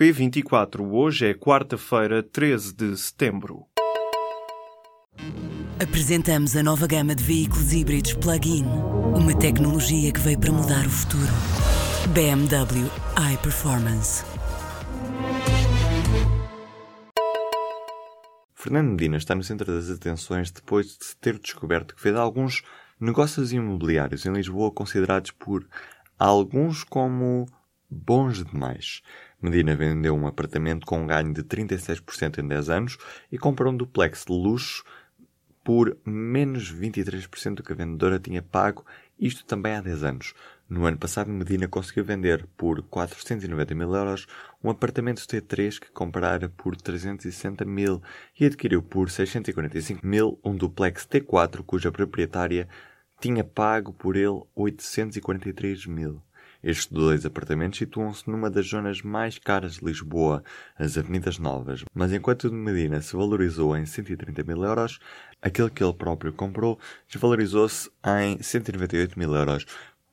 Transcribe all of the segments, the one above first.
P24. Hoje é quarta-feira, 13 de setembro. Apresentamos a nova gama de veículos híbridos plug-in. Uma tecnologia que veio para mudar o futuro. BMW iPerformance. Fernando Medina está no centro das atenções depois de ter descoberto que fez alguns negócios imobiliários em Lisboa considerados por alguns como bons demais. Medina vendeu um apartamento com um ganho de 36% em 10 anos e comprou um duplex de luxo por menos 23% do que a vendedora tinha pago, isto também há 10 anos. No ano passado, Medina conseguiu vender por 490 mil euros um apartamento T3 que comprara por 360 mil e adquiriu por 645 mil um duplex T4 cuja proprietária tinha pago por ele 843 mil. Estes dois apartamentos situam-se numa das zonas mais caras de Lisboa, as Avenidas Novas, mas enquanto o de Medina se valorizou em 130 mil euros, aquele que ele próprio comprou desvalorizou-se em 198 mil euros,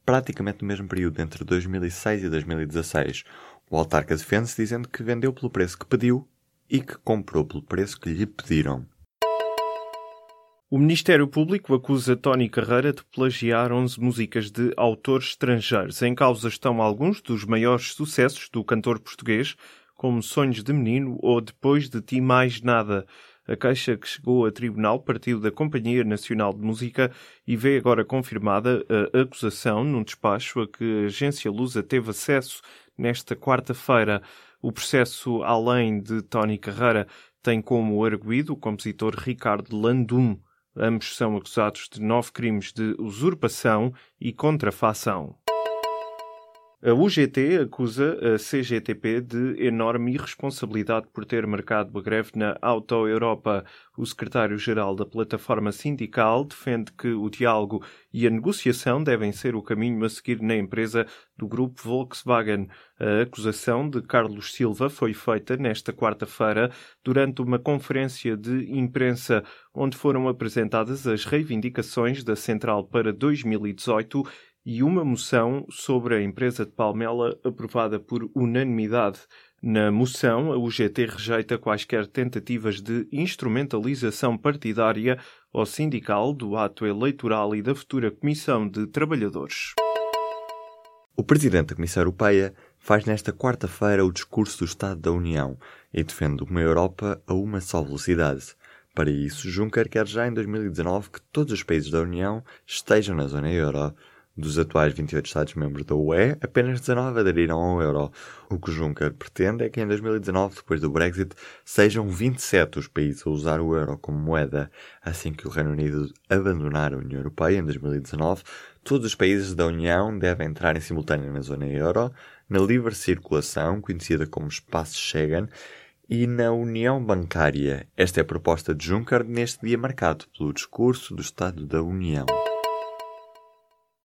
praticamente no mesmo período entre 2006 e 2016. O autarca defende-se dizendo que vendeu pelo preço que pediu e que comprou pelo preço que lhe pediram. O Ministério Público acusa Tony Carreira de plagiar 11 músicas de autores estrangeiros. Em causa estão alguns dos maiores sucessos do cantor português, como Sonhos de Menino ou Depois de Ti Mais Nada. A queixa que chegou a tribunal partiu da Companhia Nacional de Música e vê agora confirmada a acusação num despacho a que a agência Lusa teve acesso nesta quarta-feira. O processo, além de Tony Carreira, tem como arguído o compositor Ricardo Landum. Ambos são acusados de nove crimes de usurpação e contrafação. A UGT acusa a CGTP de enorme irresponsabilidade por ter marcado a greve na Auto Europa. O secretário-geral da plataforma sindical defende que o diálogo e a negociação devem ser o caminho a seguir na empresa do grupo Volkswagen. A acusação de Carlos Silva foi feita nesta quarta-feira durante uma conferência de imprensa onde foram apresentadas as reivindicações da Central para 2018 e uma moção sobre a empresa de Palmela aprovada por unanimidade. Na moção, a UGT rejeita quaisquer tentativas de instrumentalização partidária ou sindical do ato eleitoral e da futura Comissão de Trabalhadores. O Presidente da Comissão Europeia faz nesta quarta-feira o discurso do Estado da União e defende uma Europa a uma só velocidade. Para isso, Juncker quer já em 2019 que todos os países da União estejam na zona euro. Dos atuais 28 Estados-membros da UE, apenas 19 aderiram ao euro. O que Juncker pretende é que em 2019, depois do Brexit, sejam 27 os países a usar o euro como moeda. Assim que o Reino Unido abandonar a União Europeia em 2019, todos os países da União devem entrar em simultâneo na zona euro, na livre circulação, conhecida como Espaço Schengen, e na União Bancária. Esta é a proposta de Juncker neste dia marcado pelo discurso do Estado da União.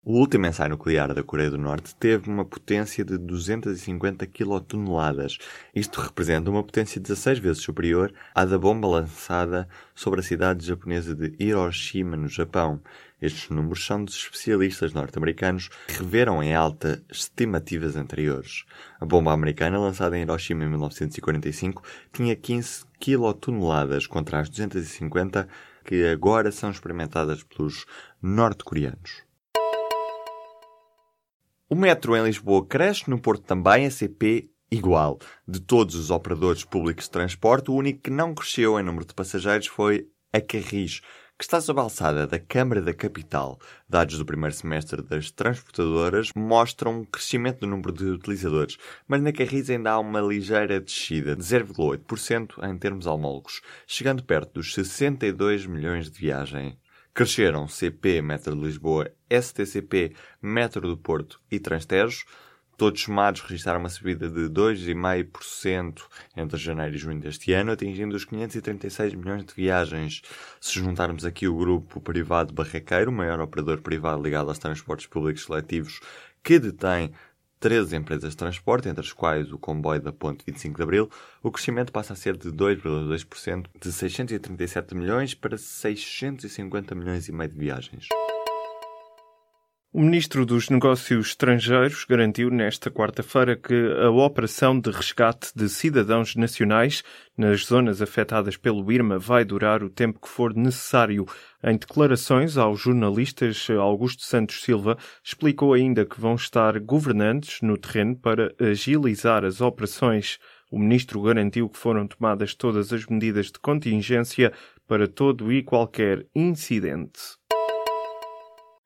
O último ensaio nuclear da Coreia do Norte teve uma potência de 250 quilotoneladas. Isto representa uma potência 16 vezes superior à da bomba lançada sobre a cidade japonesa de Hiroshima, no Japão. Estes números são dos especialistas norte-americanos que reveram em alta estimativas anteriores. A bomba americana, lançada em Hiroshima em 1945, tinha 15 quilotoneladas contra as 250 que agora são experimentadas pelos norte-coreanos. O metro em Lisboa cresce, no Porto também, a CP igual. De todos os operadores públicos de transporte, o único que não cresceu em número de passageiros foi a Carris, que está sob a alçada da Câmara da Capital. Dados do primeiro semestre das transportadoras mostram um crescimento do número de utilizadores, mas na Carris ainda há uma ligeira descida de 0,8% em termos homólogos, chegando perto dos 62 milhões de viagens. Cresceram CP, Metro de Lisboa, STCP, Metro do Porto e Transtejo. Todos somados registraram uma subida de 2,5% entre janeiro e junho deste ano, atingindo os 536 milhões de viagens. Se juntarmos aqui o grupo privado Barraqueiro, o maior operador privado ligado aos transportes públicos seletivos, que detém 13 empresas de transporte, entre as quais o comboio da Ponte 25 de Abril, o crescimento passa a ser de 2,2%, de 637 milhões para 650 milhões e meio de viagens. O ministro dos Negócios Estrangeiros garantiu nesta quarta-feira que a operação de resgate de cidadãos nacionais nas zonas afetadas pelo Irma vai durar o tempo que for necessário. Em declarações aos jornalistas, Augusto Santos Silva explicou ainda que vão estar governantes no terreno para agilizar as operações. O ministro garantiu que foram tomadas todas as medidas de contingência para todo e qualquer incidente.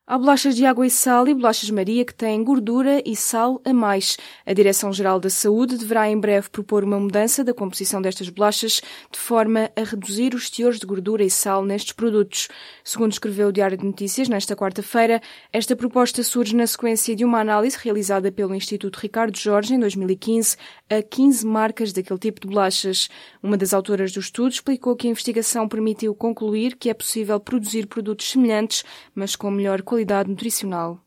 Há bolachas de água e sal e bolachas Maria que têm gordura e sal a mais. A Direção-Geral da Saúde deverá em breve propor uma mudança da composição destas bolachas de forma a reduzir os teores de gordura e sal nestes produtos. Segundo escreveu o Diário de Notícias nesta quarta-feira, esta proposta surge na sequência de uma análise realizada pelo Instituto Ricardo Jorge em 2015 a 15 marcas daquele tipo de bolachas. Uma das autoras do estudo explicou que a investigação permitiu concluir que é possível produzir produtos semelhantes, mas com melhor qualidade qualidade nutricional.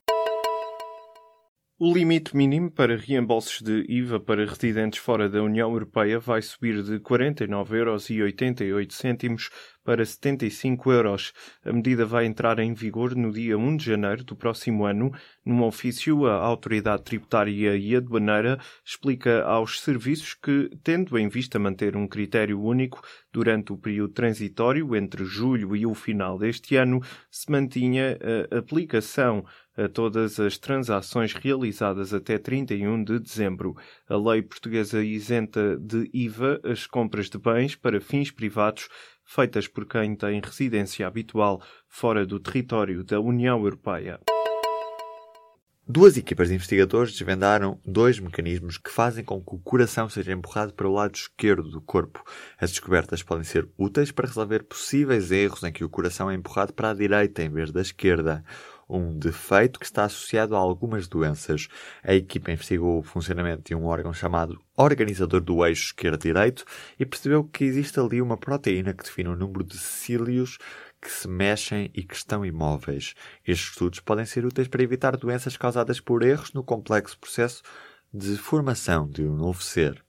O limite mínimo para reembolsos de IVA para residentes fora da União Europeia vai subir de 49,88 euros para 75 euros. A medida vai entrar em vigor no dia 1 de janeiro do próximo ano. Num ofício, a Autoridade Tributária e Aduaneira explica aos serviços que, tendo em vista manter um critério único durante o período transitório entre julho e o final deste ano, se mantinha a aplicação a todas as transações realizadas até 31 de dezembro. A lei portuguesa isenta de IVA as compras de bens para fins privados feitas por quem tem residência habitual fora do território da União Europeia. Duas equipas de investigadores desvendaram dois mecanismos que fazem com que o coração seja empurrado para o lado esquerdo do corpo. As descobertas podem ser úteis para resolver possíveis erros em que o coração é empurrado para a direita em vez da esquerda um defeito que está associado a algumas doenças. A equipa investigou o funcionamento de um órgão chamado organizador do eixo esquerdo-direito e percebeu que existe ali uma proteína que define o número de cílios que se mexem e que estão imóveis. Estes estudos podem ser úteis para evitar doenças causadas por erros no complexo processo de formação de um novo ser.